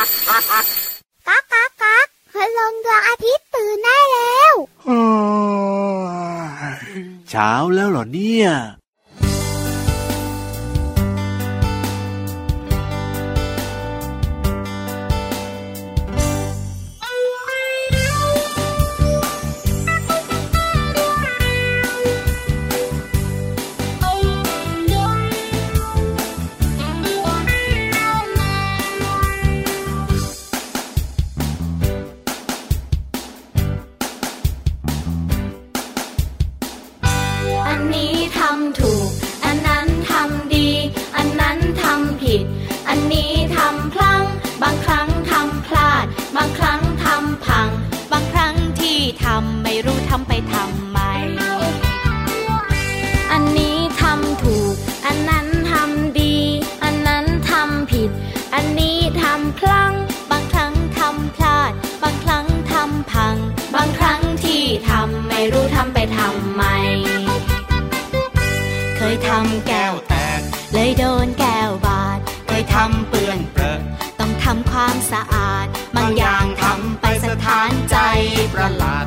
ก๊ากก๊ากก๊ากพลงดวงอาทิตย์ตื่นได้แล้วเช้าแล้วเหรอเนี่ย ทำไปทำไม อันนี้ทำถูก อันนั้นทำดี อันนั้นทำผิด อันนี้ทำคลั่งบางครั้งทำพลาด บางครั้งทำพัง บางครั้งที่ทำไม่รู้ทำไปทำไม เคยทำแก้วแตก เลยโดนแก้วบาด เคยทำเปื้อนเปื้อต้องทำความสะอาด บางอย่างทำไปสถานใจประหลาด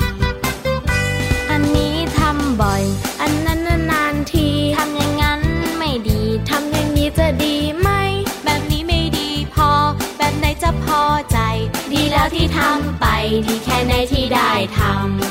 ในที่ได้ทำ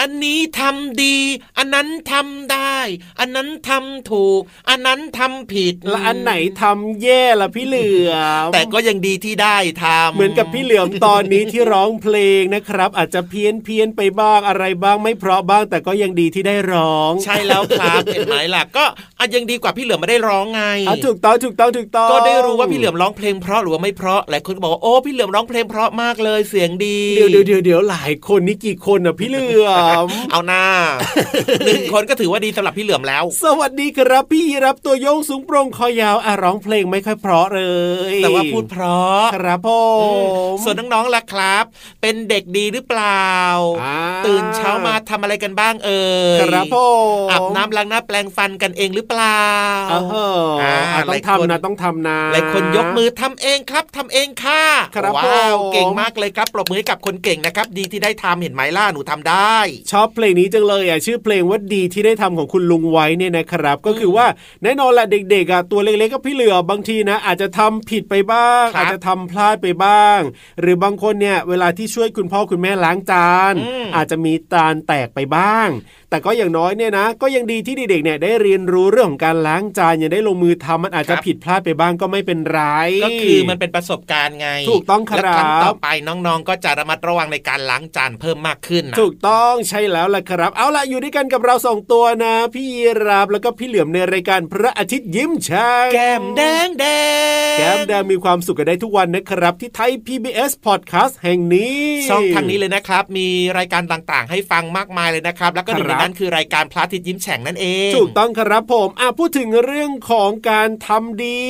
อันนี้ทำดี อันนั้นทำได้ อันนั้นทำถูก อันนั้นทำผิดและอันไหนทำแย่ล่ะพี่เหลือมแต่ก็ยังดีที่ได้ทำเหมือนกับพี่เหลือมตอนนี้ที่ร้องเพลงนะครับ อาจจะเพี้ยนเพี้ยนไปบ้างอะไรบ้างไม่เพราะบ้าง แต่ก็ยังดีที่ได้ร้อง ใช่แล้วครับเห็นไหมล่ะก็ยังดีกว่าพี่เหลือมไม่ได้ร้องไงถูกต้องถูกต้องถูกต้องก็ได้รู้ว่าพี่เหลือมร้องเพลงเพราะหรือว่าไม่เพราะหลายคนก็บอกว่าโอ้พี่เหลือมร้องเพลงเพราะมากเลยเสียงดีเดี๋ยวเดี๋ยวเดี๋ยวหลายคนนี่กี่คนอะพี่เหลือมเอาหน้าหนึ่งคนก็ถือว่าดีสำหรับพี่เหลือมแล้ว สวัสดีครับพี่รับตัวโยงสูงโปร่งคอยาวอะร้องเพลงไม่ค่อยเพราะเลย แต่ว่าพูดเพราะครับพ่อส่วนน้องๆล่ะครับ เป็นเด็กดีหรือเปล่า ตื่นเช้ามาทำอะไรกันบ้างเอ่ยครับพ่ออาบน้ำล้างหน้าแปลงฟันกันเองหรือเปล่าอต้องทำนะต้องทำนะหลายคนยกมือทำเองครับทำเองค่ะครับว้าวเก่งมากเลยครับปรบมือให้กับคนเก่งนะครับ ดีที่ได้ทำเห็นไหมล่ะหนูทำได้ชอบเพลงนี้จังเลยอะชื่อเพลงว่าดีที่ได้ทำของคุณลุงไว้เนี่ยนะครับ ก็คือว่าแน่นอนแหละเด็กๆอะตัวเล็กๆก็พี่เหลือบางทีนะ อาจจะทำผิดไปบ้าง อาจจะทำพลาดไปบ้าง หรือบางคนเนี่ยเวลาที่ช่วยคุณพ่อคุณแม่ล้างจาน อาจจะมีตาลแตกไปบ้าง แต่ก็อย่างน้อยเนี่ยนะ ก็ยังดีที่เด็กๆเนี่ยได้เรียนรู้เรื่องของการล้างจานยังได้ลงมือทำมันอาจจะผิดพลาดไปบ้างก็ไม่เป็นไรก็คือมันเป็นประสบการณ์ไง ถูกต้องครับแล้วครั้งต่อไปน้องๆ ก็จะระมัดระวังในการล้างจานเพิ่มมากขึ้นถูกต้องใช่แล้วล่ะครับ เอาล่ะอยู่ด้วยกันกับเราสองตัวนะ พี่ยีราบแล้วก็พี่เหลือมในรายการพระอาทิตย์ยิ้มช่างแก้มแดงแดงแก้มแดงมีความสุขกันได้ทุกวันนะครับ ที่ไทย PBS Podcast แห่งนี้ช่องทางนี้เลยนะครับ มีรายการต่างๆ ให้ฟังมากมายเลยนะครับ แล้วก็หนึ่งครัในบนั้นคือรายการพระอาทิตย์ยิ้มแฉ่งนั่นเองถูกต้องครับผมอะพูดถึงเรื่องของการทำดี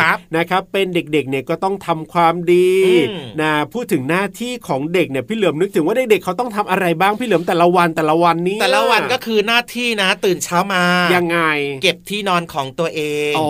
ครับนะครับ เป็นเด็กๆเนี่ยก็ต้องทำความดีอืมนะพูดถึงหน้าที่ของเด็กเนี่ยพี่เหลือมนึกถึงว่าเด็กๆเขาต้องทำอะไรบ้างพี่เหลือมแต่ละวันแต่ละวันนี้ แต่ละวันก็คือหน้าที่นะ ตื่นเช้ามายังไง เก็บที่นอนของตัวเองโอ้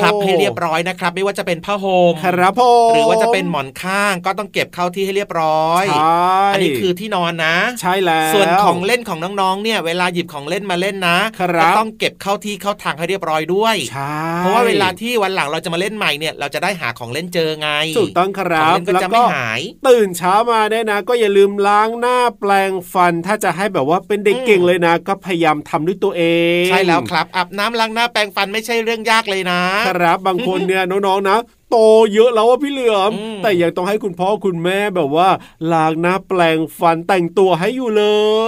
พับให้เรียบร้อยนะครับ ไม่ว่าจะเป็นผ้าห่มครับผมหรือว่าจะเป็นหมอนข้างก็ต้องเก็บเข้าที่ให้เรียบร้อยใช่อันนี้คือที่นอนนะ ใช่แล้วส่วนของเล่นของน้องๆเนี่ย เวลาหยิบของเล่นมาเล่นนะครับก็ต้องเก็บเข้าที่เข้าทางให้เรียบร้อยด้วยใช่เพราะว่าเวลาที่วันหลังเราจะมาเล่นใหม่เนี่ย เราจะได้หาของเล่นเจอไงถูกต้องคขรัองบเล่นก็จะไม่หายตื่นเช้ามาเนี่ยนะ ก็อย่าลืมล้างหน้าแปลงฟันถ้าจะให้แบบว่าเป็นเด็กอืมเก่งเลยนะ ก็พยายามทำด้วยตัวเอง ใช่แล้วครับอาบน้ำล้างหน้าแปรงฟันไม่ใช่เรื่องยากเลยนะ ครับบางคนเนี่ยน้องๆนะ โตเยอะแล้วว่าพี่เหลือมอืมแต่ยังต้องให้คุณพ่อคุณแม่แบบว่าล้างหน้าแปลงฟันแต่งตัวให้อยู่เล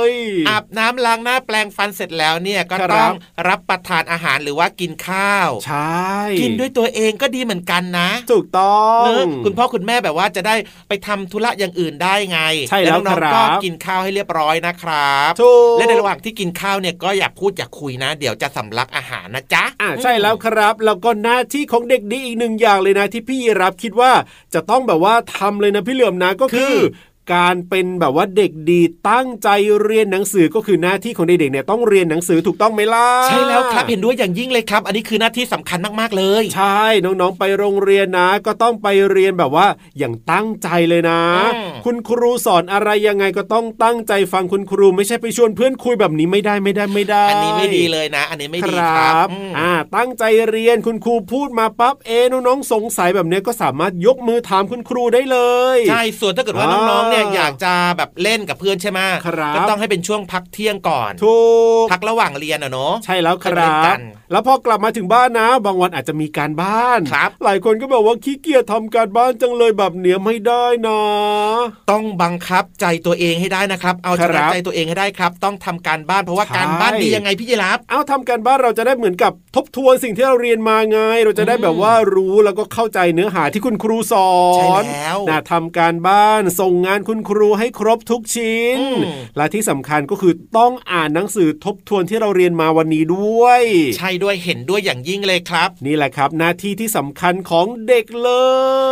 ย อาบน้ำล้างหน้าแปรงฟันเสร็จแล้วเนี่ยก็ครับต้องรับประทานอาหารหรือว่ากินข้าว ใช่ กินด้วยตัวเองก็ดีเหมือนกันนะ ถูกต้องเนอะคุณพ่อคุณแม่แบบว่าจะได้ไปทำธุระอย่างอื่นได้ไง ใช่แล้วน้องครับๆก็กินข้าวให้เรียบร้อยนะครับถูกและในระหว่างที่กินข้าวเนี่ยก็อย่าพูดอย่าคุยนะ เดี๋ยวจะสำลักอาหารนะจ๊ะอ่าใช่แล้วครับ แล้วก็หน้าที่ของเด็กดีอีกหนึ่งอย่างเลยนะที่พี่รับคิดว่าจะต้องแบบว่าทำเลยนะพี่เหลือมนะก็คือ การเป็นแบบว่าเด็กดีตั้งใจเรียนหนังสือก็คือหน้าที่ของเด็กๆเนี่ยต้องเรียนหนังสือถูกต้องไหมล่ะใช่แล้วครับเห็นด้วยอย่างยิ่งเลยครับ อันนี้คือหน้าที่สำคัญมากๆเลย ใช่น้องๆไปโรงเรียนนะ ก็ต้องไปเรียนแบบว่าอย่างตั้งใจเลยนะอืมคุณครูสอนอะไรยังไงก็ต้องตั้งใจฟังคุณครูไม่ใช่ไปชวนเพื่อนคุยแบบนี้ไม่ได้ไม่ได้ไม่ได้ อันนี้ไม่ดีเลยนะ อันนี้ไม่คดีรครับับอืมอ่าตั้งใจเรียนคุณครูพูดมาปั๊บเอะน้องๆสงสัยแบบเนี้ยก็สามารถยกมือถามคุณครูได้เลยใช่ส่วนถ้าเกิดว่าอ่าน้องๆเนี่ยอยากจะแบบเล่นกับเพื่อนใช่ไหมครับก็ต้องให้เป็นช่วงพักเที่ยงก่อนถูกพักระหว่างเรียนอะเนาะใช่แล้วคค่อยไปรัเล่นกับนแล้วพอกลับมาถึงบ้านนะ บางวันอาจจะมีการบ้านครับหลายคนก็บอกว่าขี้เกียจทำการบ้านจังเลยแบบเนี้ยไม่ได้นะ ต้องบังคับใจตัวเองให้ได้นะครับ เอาชครันะบใจตัวเองให้ได้ครับ ต้องทำการบ้านเพราะว่าใช่การบ้านดียังไงพี่ยีรับเอาทำการบ้านเราจะได้เหมือนกับทบทวนสิ่งที่เราเรียนมาไง เราจะได้แบบว่ารู้แล้วก็เข้าใจเนื้อหาที่คุณครูสอนใช่แล้วนะทำการบ้านส่งงานคุณครูให้ครบทุกชิ้นอืมและที่สำคัญก็คือต้องอ่านหนังสือทบทวนที่เราเรียนมาวันนี้ด้วย ใช่ด้วยเห็นด้วยอย่างยิ่งเลยครับ นี่แหละครับ หน้าที่ที่สำคัญของเด็กเล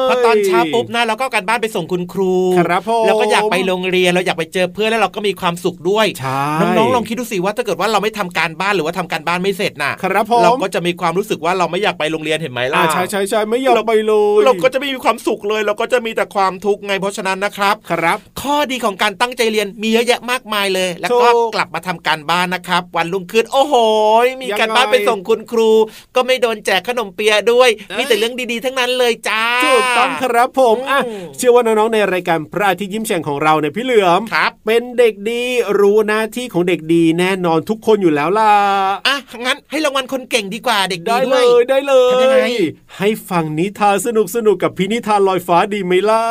ยพอตอนเช้าปุ๊บนะเราก็เอาการบ้านไปส่งคุณครูครับผมแล้วก็อยากไปโรงเรียนเราอยากไปเจอเพื่อนแล้วเราก็มีความสุขด้วยใช่น้องๆลองคิดดูสิว่าถ้าเกิดว่าเราไม่ทำการบ้านหรือว่าทำการบ้านไม่เสร็จน่ะครับผมเราก็จะมีความรู้สึกว่าเราไม่อยากไปโรงเรียนเห็นไหมล่ะอ่าใช่ใช่ใช่ไม่ยอมไปเลยเราก็จะไม่มีความสุขเลย เราก็จะมีแต่ความทุกข์ไงเพราะฉะนั้นนะครับครับ ข้อดีของการตั้งใจเรียนมีเยอะแยะมากมายเลย แล้วก็ถูกกลับมาทำการบ้านนะครับ วันรุ่งขึ้นโอ้โห มียังไงการบ้านไปส่งคุณครู ก็ไม่โดนแจกขนมเปียะด้วยเอ้ยมีแต่เรื่องดีๆ ทั้งนั้นเลยจ้าถูกต้องครับผมอะอืมเชื่อว่าน้องๆในรายการพระอาทิตย์ยิ้มแฉ่งของเราเนี่ยพี่เหลือมครับเป็นเด็กดีรู้หน้าที่ของเด็กดีแน่นอนทุกคนอยู่แล้วล่ะอะงั้นให้รางวัลคนเก่งดีกว่าเด็กดีได้ด้เลวยยได้เลทำยังไงยให้ฟังนิทานสนุกสนุกๆกับพี่นิทานลอยฟ้าดีไหมล่ะ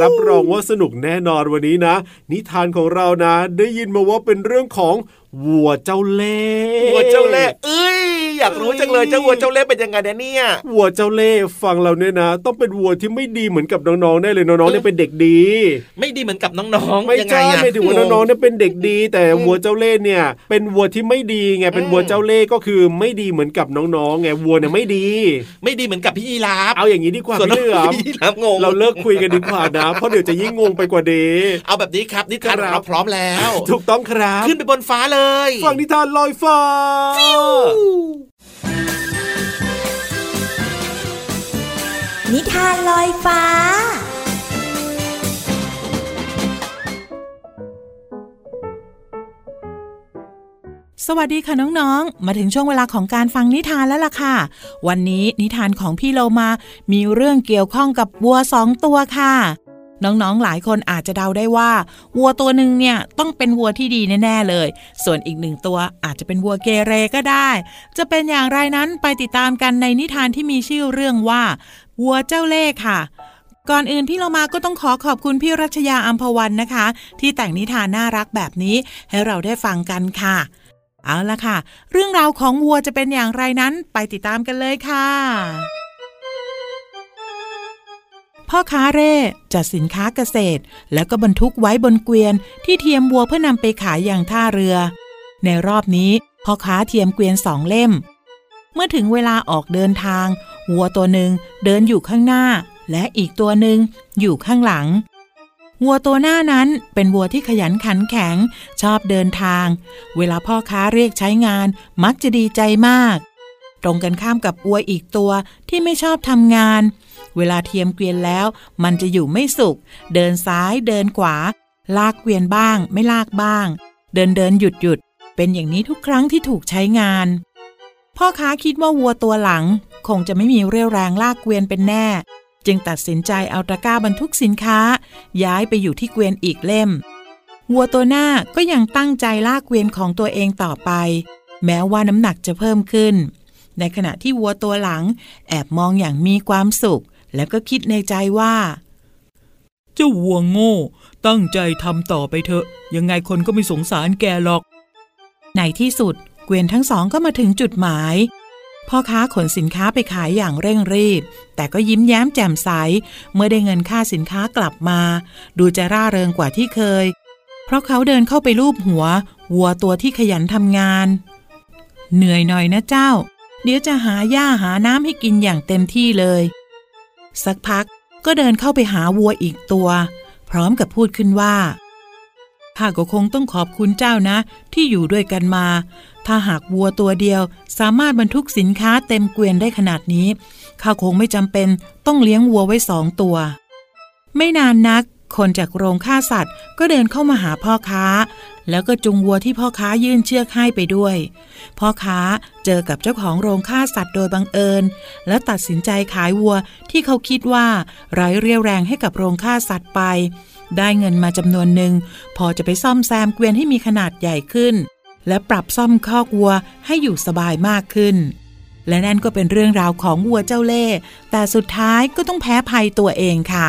รับรองว่าสนุกแน่นอนวันนี้นะ นิทานของเรานะ ได้ยินมาว่าเป็นเรื่องของวัวเจ้าเล่ห์วัวเจ้าเล่ห์เอ้ยากรู้จังเลยเจ้าวัวเจ้าเล่ห์เป็นยังไงเนี่ยวัวเจ้าเล่ห์ฟังเราเนี่ยนะ ต้องเป็นวัวที่ไม่ดีเหมือนกับน้องๆแน่เลยน้องๆเนี่ยเป็นเด็กดี ไม่ดีเหมือนกับน้องๆไม่ยังไงใช่อะไม่ถึงว่าน้องๆเนี่ยเป็นเด็กดี แต่วัวเจ้าเล่ห์เนี่ย เป็นวัวที่ไม่ดีไงเป็นวัวเจ้าเล่ห์ก็คือไม่ดีเหมือนกับน้องๆไงวัวเนี่ยไม่ดี ไม่ดีเหมือนกับพี่ยีราฟเอาอย่างนี้ดีกว่าส่วนพี่เหลือมพี่ยีราฟงงเราเลิกคุยกันดีกว่านะเพราะเดี๋ยวจะยิ่งงงไปกว่าเดเอาแบบนี้ครับนิทานครับเราพร้อมแล้ว ถูกต้องครับ ขึ้นไปบนฟ้าเลย ฟังนิทานลอยฟ้า นิทานลอยฟ้า สวัสดีค่ะน้องๆ มาถึงช่วงเวลาของการฟังนิทานแล้วล่ะค่ะ วันนี้นิทานของพี่โลมา มีเรื่องเกี่ยวข้องกับวัวสองตัวค่ะ น้องๆ หลายคนอาจจะเดาได้ว่า วัวตัวหนึ่งเนี่ยต้องเป็นวัวที่ดีแน่ๆเลย ส่วนอีกหนึ่งตัวอาจจะเป็นวัวเกเรก็ได้ จะเป็นอย่างไรนั้นไปติดตามกันในนิทานที่มีชื่อเรื่องว่า วัวเจ้าเล่ห์ค่ะก่อนอื่นพี่เรามาก็ต้องขอขอบคุณพี่รัชยาอัมพวันนะคะ ที่แต่งนิทานน่ารักแบบนี้ให้เราได้ฟังกันค่ะ เอาละค่ะ เรื่องราวของวัวจะเป็นอย่างไรนั้นไปติดตามกันเลยค่ะ พ่อค้าเร่จัดสินค้าเกษตร แล้วก็บรรทุกไว้บนเกวียนที่เทียมวัวเพื่อนำไปขายอย่างท่าเรือ ในรอบนี้พ่อค้าเทียมเกวียนสองเล่ม เมื่อถึงเวลาออกเดินทาง วัวตัวหนึ่งเดินอยู่ข้างหน้า และอีกตัวหนึ่งอยู่ข้างหลัง วัวตัวหน้านั้นเป็นวัวที่ขยันขันแข็ง ชอบเดินทาง เวลาพ่อค้าเรียกใช้งานมักจะดีใจมาก ตรงกันข้ามกับวัวอีกตัวที่ไม่ชอบทำงาน เวลาเทียมเกวียนแล้ว มันจะอยู่ไม่สุข เดินซ้ายเดินขวา ลากเกวียนบ้าง ไม่ลากบ้าง เดินเดินหยุดหยุดเป็นอย่างนี้ทุกครั้งที่ถูกใช้งาน พ่อค้าคิดว่าวัวตัวหลัง คงจะไม่มีเรี่ยวแรงลากเกวียนเป็นแน่ จึงตัดสินใจเอาตะกร้าบรรทุกสินค้า ย้ายไปอยู่ที่เกวียนอีกเล่ม วัวตัวหน้าก็ยังตั้งใจลากเกวียนของตัวเองต่อไป แม้ว่าน้ำหนักจะเพิ่มขึ้น ในขณะที่วัวตัวหลัง แอบมองอย่างมีความสุข แล้วก็คิดในใจว่า เจ้าวัวโง่ ตั้งใจทำต่อไปเถอะ ยังไงคนก็ไม่สงสารแกหรอก ในที่สุดเกวียนทั้งสองก็มาถึงจุดหมาย พ่อค้าขนสินค้าไปขายอย่างเร่งรีบ แต่ก็ยิ้มแย้มแจ่มใส เมื่อได้เงินค่าสินค้ากลับมา ดูจะร่าเริงกว่าที่เคย เพราะเขาเดินเข้าไปลูบหัว วัวตัวที่ขยันทำงาน เหนื่อยหน่อยนะเจ้า เดี๋ยวจะหาหญ้าหาน้ำให้กินอย่างเต็มที่เลย สักพักก็เดินเข้าไปหาวัวอีกตัว พร้อมกับพูดขึ้นว่าข้าก็คงต้องขอบคุณเจ้านะ ที่อยู่ด้วยกันมา ถ้าหากวัวตัวเดียวสามารถบรรทุกสินค้าเต็มเกวียนได้ขนาดนี้ข้าคงไม่จำเป็นต้องเลี้ยงวัวไว้สองตัว ไม่นานนัก คนจากโรงฆ่าสัตว์ก็เดินเข้ามาหาพ่อค้า แล้วก็จุงวัวที่พ่อค้ายื่นเชือกให้ไปด้วย พ่อค้าเจอกับเจ้าของโรงฆ่าสัตว์โดยบังเอิญ และตัดสินใจขายวัวที่เขาคิดว่าไร้เรี่ยวแรงให้กับโรงฆ่าสัตว์ไป ได้เงินมาจำนวนหนึ่ง พอจะไปซ่อมแซมเกวียนให้มีขนาดใหญ่ขึ้น และปรับซ่อมคอกวัวให้อยู่สบายมากขึ้น และนั่นก็เป็นเรื่องราวของวัวเจ้าเล่ห์แต่สุดท้ายก็ต้องแพ้ภัยตัวเองค่ะ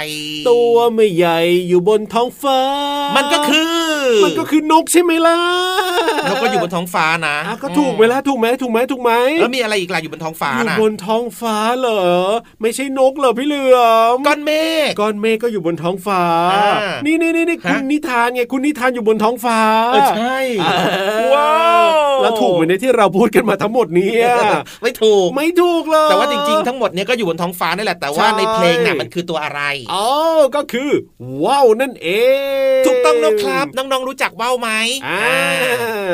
อะ ไรตัวไม่ใหญ่อยู่บนท้องฟ้ามัมันก็คือ มันก็คือนกใช่ไหมล่ะนกก็อยู่บนท้องฟ้านะอะก็ถูกไหมล่ะถูกไหมถูกไหมถูกไหมแล้วมีอะไรอีกล่ะอยู่บนท้องฟ้าอยู่นะบนท้องฟ้าเหรอไม่ใช่นกเหรอพี่เหลือมก้อนเมฆก้อนเมฆก็อยู่บนท้องฟ้าอ่านี่นี่นี่นี่ฮะคุณนิทานไงคุณนิทานอยู่บนท้องฟ้าเออใช่อ่าว้าวแล้วแล้วถูกไหมเนี่ยที่เราพูดกันมาทั้งหมดเนี้ไม่ถูกไม่ถูกเลยแต่ว่าจริงๆทั้งหมดเนี้ยก็อยู่บนท้องฟ้านี่แหละแต่ว่าใช่ในเพลงน่ะมันคือตัวอะไรอ๋อก็คือว้าวนั่นเอง ถูกต้องแล้วครับ น้องๆรู้จักว่าวไหมอ่า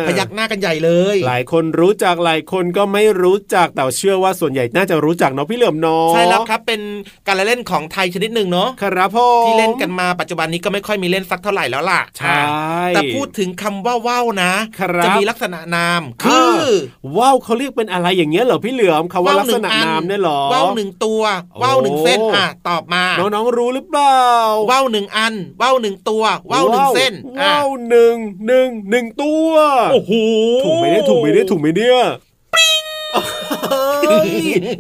พยักหน้ากันใหญ่เลย หลายคนรู้จักหลายคนก็ไม่รู้จักแต่เชื่อว่าส่วนใหญ่น่าจะรู้จักเนาะพี่เหลือมเนาะใช่แล้วครับเป็นการละเล่นของไทยชนิดหนึ่งเนาะครับพ่อที่เล่นกันมาปัจจุบันนี้ก็ไม่ค่อยมีเล่นสักเท่าไหร่แล้วล่ะใช่แต่พูดถึงคำว่าว่าวนะครับจะมีลักษณะนาม คือว้าวเขาเรียกเป็นอะไรอย่างเงี้ยเหรอพี่เหลือมคำว่าลักษณะนามเนี่ยเหรอว่าวหนึ่งตัวว่าวหนึ่งเส้นอะตอบมา น้องๆรู้หรือเปล่าว่าวหนึ่งอันว่าวหนึ่งตัวว่าวหนึ่งเส้นอะว้าวหนึ่งหนึ่งหนึ่งตัวโอ้โหถูกไหมเนี่ยถูกไหมเนี่ยถูกไหมเนี่ยปิ้ง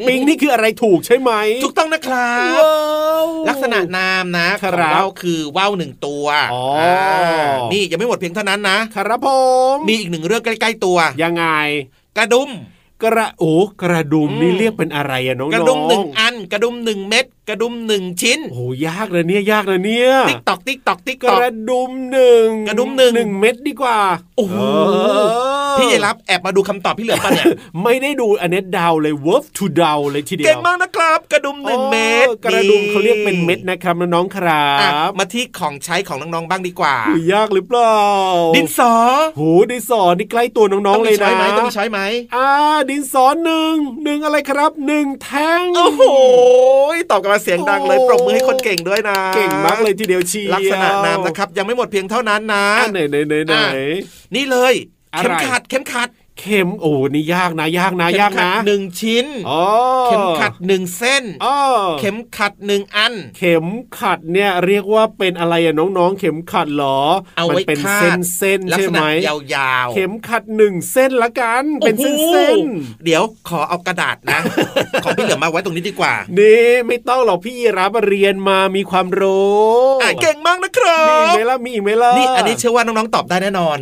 ปิงนี่คืออะไรถูกใช่ไหมถูกต้องนะครับว้าวลักษณะนามนะขคองรับว่าวคือว่าวหนึ่งตัวอ๋ออ่านี่ยังไม่หมดเพียงเท่านั้นนะครับผมมีอีกหนึ่งเรื่องใกล้ ๆตัว ยังไง กระดุมกระโอ้กระดุมอืมนี่เรียกเป็นอะไรอะน้องๆกระดุมหนึ่งอัน กระดุมหนึ่งเม็ด กระดุมหนึ่งชิ้นโอ้ยากเลยเนี่ยยากเลยเนี่ยติ๊กตอกติ๊กตอกติ๊กตอกกระดุมหนึ่งกระดุมหนึ่งหนึ่งเม็ดดีกว่าโอ้โหเออพี่ยายรับแอบมาดูคำตอบพี่เหลือปะเนี่ยไม่ได้ดูอันนี้เดาเลย verb to เดาเลยทีเดียวเก่งมากนะครับ กระดุมหนึ่งเม็ดโอ้กระดุมเขาเรียกเป็นเม็ดนะครับน้องๆครับ อะ มาที่ของใช้ของน้องๆบ้างดีกว่าอุ๊ยยากหรือเปล่าดินสอโหดินสอนี่ใกล้ตัวน้องต้องๆเลมียช้อนะยไหมต้องมีช้อยไหมอ่าดินสอหนึ่งหนึ่งอะไรครับหนึ่งแท่งโอ้โหตอบกันมาเสียงดังเลยโอ้ปรบมือให้คนเก่งด้วยนะ เก่งมากเลยทีเดียวเชียวลักษณะนามนะครับ ยังไม่หมดเพียงเท่านั้นนะอะไหนไหนไหนไหนอะนี่เลยอะไรเข็มขัดเข็มขัดเข็มโอ้นี่ยากนะยากนะเข็มยากขัดนะหนึ่งชิ้นอ๋อเข็มขัดหนึ่งเส้นอ๋อเข็มขัดหนึ่งอัน เข็มขัดเนี่ยเรียกว่าเป็นอะไรอะน้องๆ เข็มขัดเหรอเอามัไว้เป็นคาดเส้นเส้นๆลักใช่ษไหณะมยาวๆ เข็มขัดหนึ่งเส้นละกัน เป็นเส้นโอ้โหเส้นเดี๋ยวขอเอากระดาษนะของพี่เหลือมาไว้ตรงนี้ดีกว่านี่ไม่ต้องหรอกพี่รับเรียนมามีความรู้อะเก่งมากนะครัมีอีกบไหมล่ะมีอีกไหมล่ะนี่อันนี้เชื่อว่าน้องๆตอบได้แน่นอน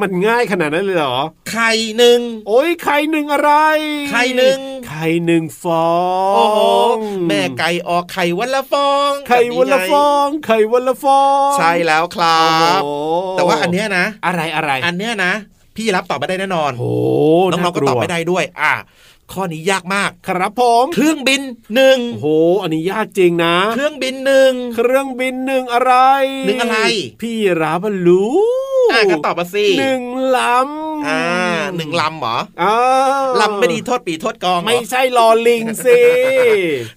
มันง่ายขนาดนั้นเลยเหรอไข่หนึ่งโอ้ยไข่หนึ่งอะไร ไข่หนึ่งไข่หนึ่งฟองโอ้โหแม่ไก่ออกไข่วันละฟอง ไข่วันละแบบฟอง ไข่วันละฟอง ใช่แล้วครับโอ้โหแต่ว่าอันเนี้ยนะ อะไรอะไร อันเนี้ยนะ พี่รับตอบไม่ได้แน่นอนโอ้น้องๆก็ตอบไม่ได้ด้วย อะข้อนี้ยากมากครับผมเครื่องบินหนึ่งโอ้โหอันนี้ยากจริงนะ เครื่องบินหนึ่งเครื่องบินหนึ่งอะไรหนึ่งอะไร พี่รับรู้อะก็ตอบมาสิหนึ่งลำ อ่าหนึ่งลำเหรออ้าวลำไม่ดีโทษปีโทษกองเหรอไม่ใช่ลอลิงสิ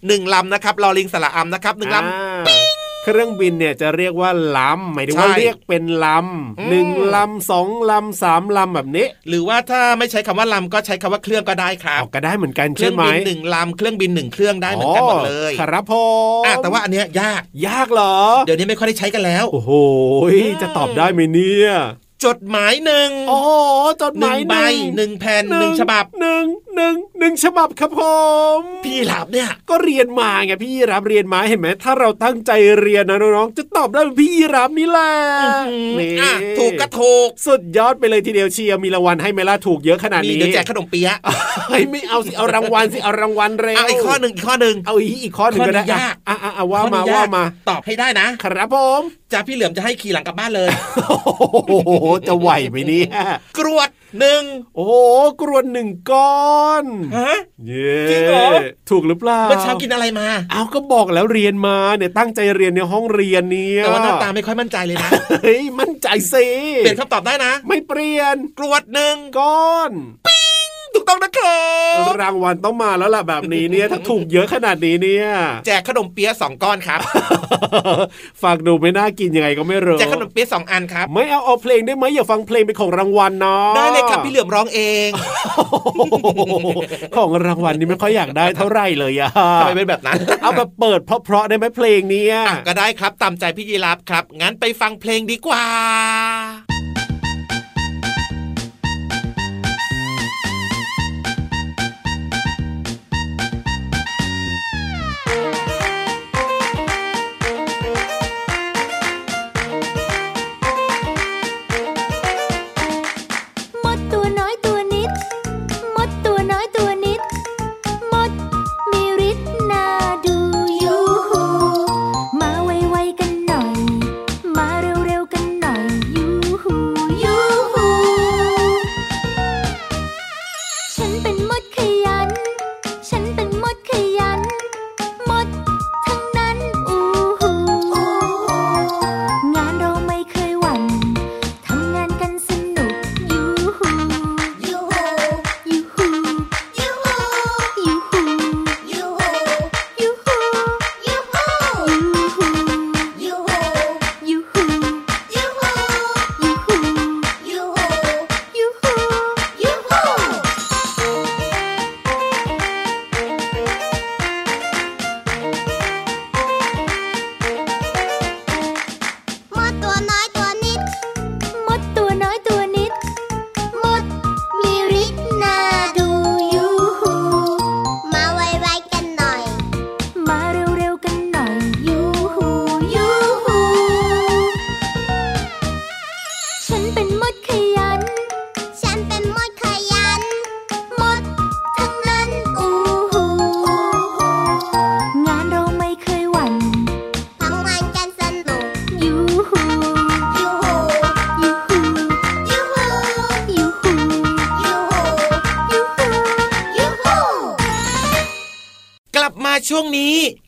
หนึ่งลำนะครับลอลิงสระอัมนะครับหนึ่งลำอ่าเครื่องบินเนี่ยจะเรียกว่าลำหมายถึงว่าใช่เรียกเป็นลอืมำหนึ่งลำสองลำสามลำแบบนี้ หรือว่าถ้าไม่ใช้คำว่าลำก็ใช้คำว่าเครื่องก็ได้ครับออกก็ได้เหมือนกันเคใช่รื่องไหมบินหนึ่งลำเครื่องบินหนึ่งเครื่องได้เหมือนกันหมดเลยครับผมอะแต่ว่าอันเนี้ยยากยากเหรอ เดี๋ยวนี้ไม่ค่อยได้ใช้กันแล้ว โอ้โหจะตอบได้ไหมเนี่ย จดหมายหนึ่งโอ้โหจดหหนึ่มางยใบหนึ่งแผ่นหนึ่งฉบับหนึ่งหนึ่งหนึ่งฉบับครับผม พี่หลับเนี่ยก็เรียนมาไงพี่รับเรียนมาเห็นไหมถ้าเราตั้งใจเรียนนะน้องๆจะตอบได้เหมือนพี่รับนี่แหละนี่อะถูกก็ถูกสุดยอดไปเลยทีเดียวเชียร์มีรางวัลให้ไหมล่ะถูกเยอะขนาดมีนี้เดี๋ยวแจกขนมเปี๊ยะเฮ้ยไม่เอาสิเอารางวัลสิเอารางวัลเร็วเอาอีกข้อหนึ่งอีกข้อหนึ่งเอาอีกอีกข้อหนึ่งข้อก็นี้ได้ยากอะอะอะว่าข้อมานี้ยว่ากมาตอบให้ได้นะครับผมจะพี่เหลือมจะให้ขี่หลังกลับบ้านเลยโอ้โหจะไหวไหมเนี่ยกรวดหนึ่งโอ้โหกรวนหนึ่งก้อนฮะเย้จริงเหรอถูกหรือเปล่าเมื่อเช้ากินอะไรมาเอาก็บอกแล้วเรียนมาเนี่ยตั้งใจเรียนในห้องเรียนเนี่ยแต่ว่าหน้าตาไม่ค่อยมั่นใจเลยนะเฮ้ยมั่นใจสิเปลี่ยนคำตอบได้นะ ไม่เปลี่ยนกรวดหนึ่งก้อน ถูกต้องนะครับรางวัลต้องมาแล้วล่ะแบบนี้เนี่ยถ้าถูกเยอะขนาดนี้เนี่ยแจกขนมเปี๊ยะสองก้อนครับฝากดูไม่น่ากินยังไงก็ไม่รู้แจกขนมเปี๊ยะสองอันครับ ไม่เอาเอาเพลงได้ไหมอย่าฟังเพลงเป็นของรางวัลเนาะได้เลยครับพี่เหลือมร้องเอง ของรางวัลนี่ไม่ค่อยอยากได้เท่าไหร่เลยอะทำไมเป็นแบบนั้น เอาแบบเปิดเพราะๆได้ไหมเพลงเนี้ยอะก็ได้ครับตามใจพี่ยีรับครับ งั้นไปฟังเพลงดีกว่า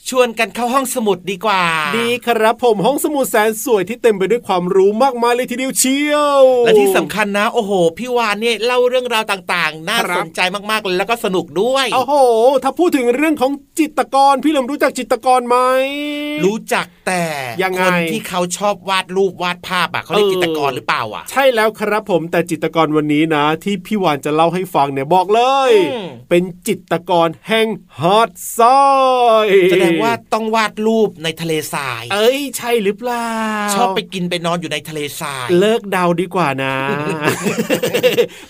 ชวนกันเข้าห้องสมุดดีกว่า ดีครับผมห้องสมุดแสนสวยที่เต็มไปด้วยความรู้มากมายเลยทีเดียวเชียว และที่สำคัญนะ โอ้โห พี่วานเนี่ยเล่าเรื่องราวต่างๆ น่าครับสนใจมากๆเลยแล้วก็สนุกด้วย โอ้โห ถ้าพูดถึงเรื่องของจิตรกร พี่เหลิมรู้จักจิตรกรไหม รู้จักแต่ยังไงคนที่เขาชอบวาดรูปวาดภาพอะเขาเรียกเออจิตรกรหรือเปล่าอะ ใช่แล้วครับผมแต่จิตรกรวันนี้นะ ที่พี่วานจะเล่าให้ฟังเนี่ยบอกเลยอืมเป็นจิตรกรแห่งฮอตซอยแสดงว่าต้องวาดรูปในทะเลทราย เอ้ยใช่หรือเปล่า ชอบไปกินไปนอนอยู่ในทะเลทราย เลิกเดาดีกว่านะ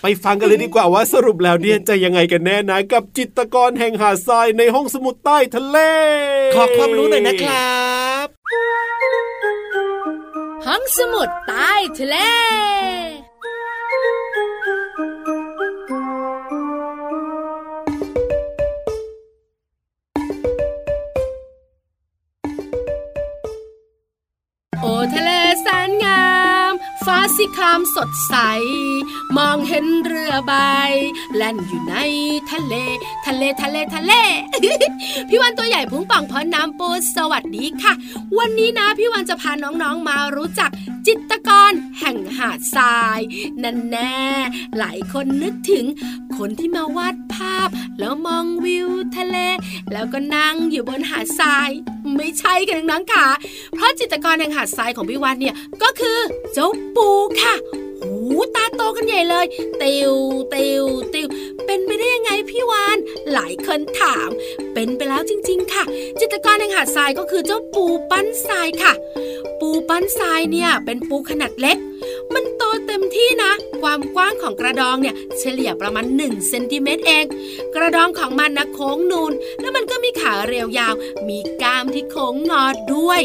ไปฟังกันเลยดีกว่าว่าสรุปแล้วเนี่ยจะยังไงกันแน่นะ กับจิตรกรแห่งหาดทรายในห้องสมุดใต้ทะเล ขอความรู้หน่อยนะครับห้องสมุดใต้ทะเล โอ้ทะเลแสนงาม ฟ้าสีครามสดใส มองเห็นเรือใบ แล่นอยู่ในทะเล ทะเลทะเลทะเล พี่วันตัวใหญ่พุงป่องพอน้ำปูสวัสดีค่ะ วันนี้นะพี่วันจะพาน้องๆมารู้จักจิตกรแห่งหาดทรายนั่นแน่หลายคนนึกถึง คนที่มาวาดภาพ แล้วมองวิวทะเล แล้วก็นั่งอยู่บนหาดทราย ไม่ใช่กันน้องๆค่ะ เพราะจิตกรแห่งหาดทรายของพี่วันเนี่ยก็คือเจ้าปูค่ะ หูตาโตกันใหญ่เลย ติวติวติว เป็นไปได้ยังไงพี่วาน หลายคนถาม เป็นไปแล้วจริง ๆ ค่ะ จิตรกรแห่งหาดทรายก็คือเจ้าปูปั้นทรายค่ะ ปูปั้นทรายเนี่ยเป็นปูขนาดเล็ก มันโตเต็มที่นะ ความกว้างของกระดองเนี่ยเฉลี่ยประมาณ1เซนติเมตรเอง กระดองของมันนะโค้งนูน แล้วมันก็มีขาเรียวยาว มีกามที่โค้งงอด้วย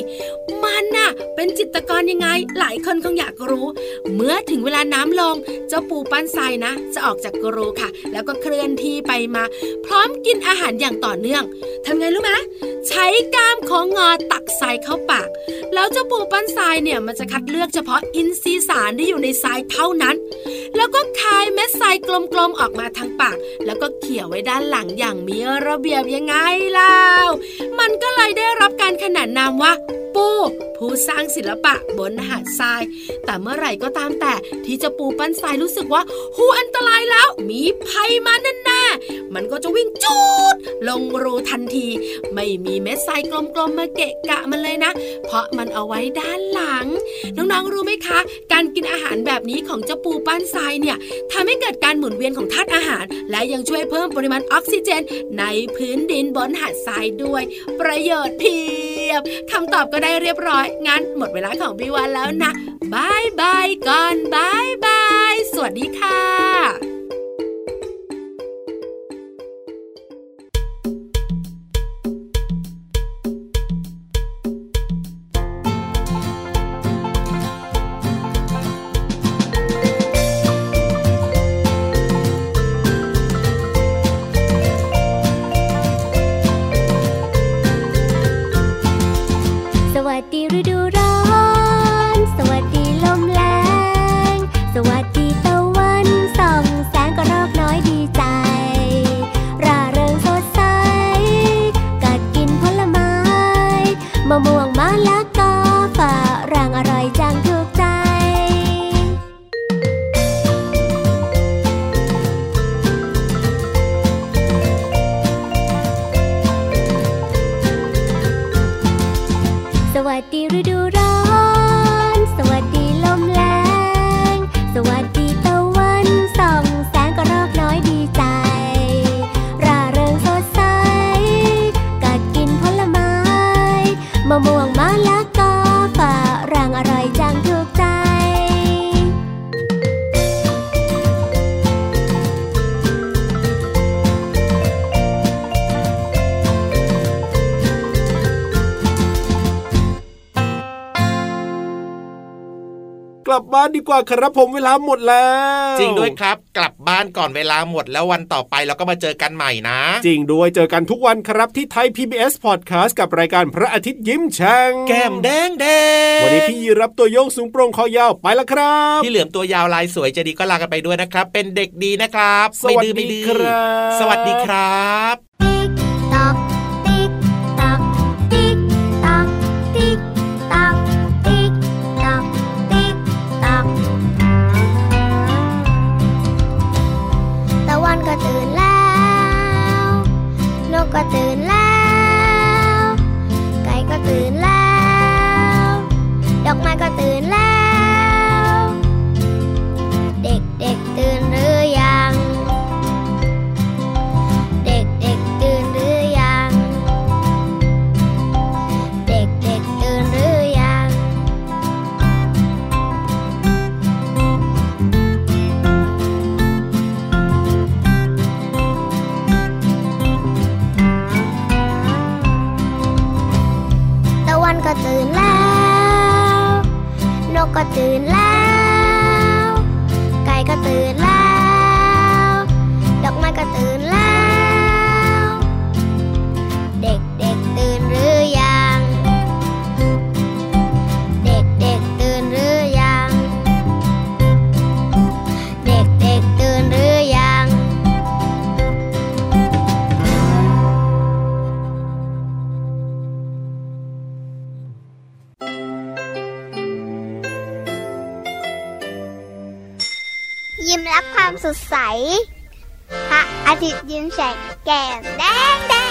มันน่ะเป็นจิตกรยังไง หลายคนคงอยากรู้ เมื่อถึงเวลาน้ำลง เจ้าปูปั้นทรายนะ จะออกจากกรูค่ะ แล้วก็เคลื่อนที่ไปมา พร้อมกินอาหารอย่างต่อเนื่องทำไงรู้ไหมใช้กามของงอตักทรายเข้าปาก แล้วเจ้าปูปั้นทรายเนี่ยมันจะคัดเลือกเฉพาะอินทรีย์สารที่อยู่ในทรายเท่านั้น แล้วก็คายเม็ดทรายกลมๆออกมาทางปาก แล้วก็เขี่ยไว้ด้านหลังอย่างมีระเบียบยังไงเล่ามันก็เลยได้รับการขนานนามว่าปูผู้สร้างศิลปะบนหาดทราย แต่เมื่อไหร่ก็ตามแต่ที่เจะปูปั้นทรายรู้สึกว่าหูอันตรายแล้วมีภัยมาแน่ๆ มันก็จะวิ่งจูดลงรูทันที ไม่มีเม็ดทรายกลมๆมาเกะกะมันเลยนะ เพราะมันเอาไว้ด้านหลัง น้องๆรู้ไหมคะ การกินอาหารแบบนี้ของเจ้าปูปั้นทรายเนี่ยทำให้เกิดการหมุนเวียนของธาตุอาหาร และยังช่วยเพิ่มปริมาณออกซิเจน ในพื้นดินบนหาดทรายด้วย ประโยชน์เพียบคำตอบก็ได้เรียบร้อยงั้นหมดเวลาของพี่วันแล้วนะบายบายก่อนบายบาย วัสดีฤดูานดีกว่าครับผมเวลาหมดแล้ว จริงด้วยครับ กลับบ้านก่อนเวลาหมดแล้ววันต่อไปเราก็มาเจอกันใหม่นะ จริงด้วยเจอกันทุกวันครับที่ไทย PBS Podcast กับรายการพระอาทิตย์ยิ้มแฉ่งแก้มแดงแดงวันนี้พี่ยีรับตัวโยงสูงโปร่งคอยาวไปแล้วครับพี่เหลือมตัวยาวลายสวยใจะดีก็ลากันไปด้วยนะครับ เป็นเด็กดีนะครับสวัสดีไม่ดื้อไม่ดื้อครับสวัสดีครับ ตื่นแล้ว พระอาทิตย์ยิ้มแฉกแก้มแดงแดง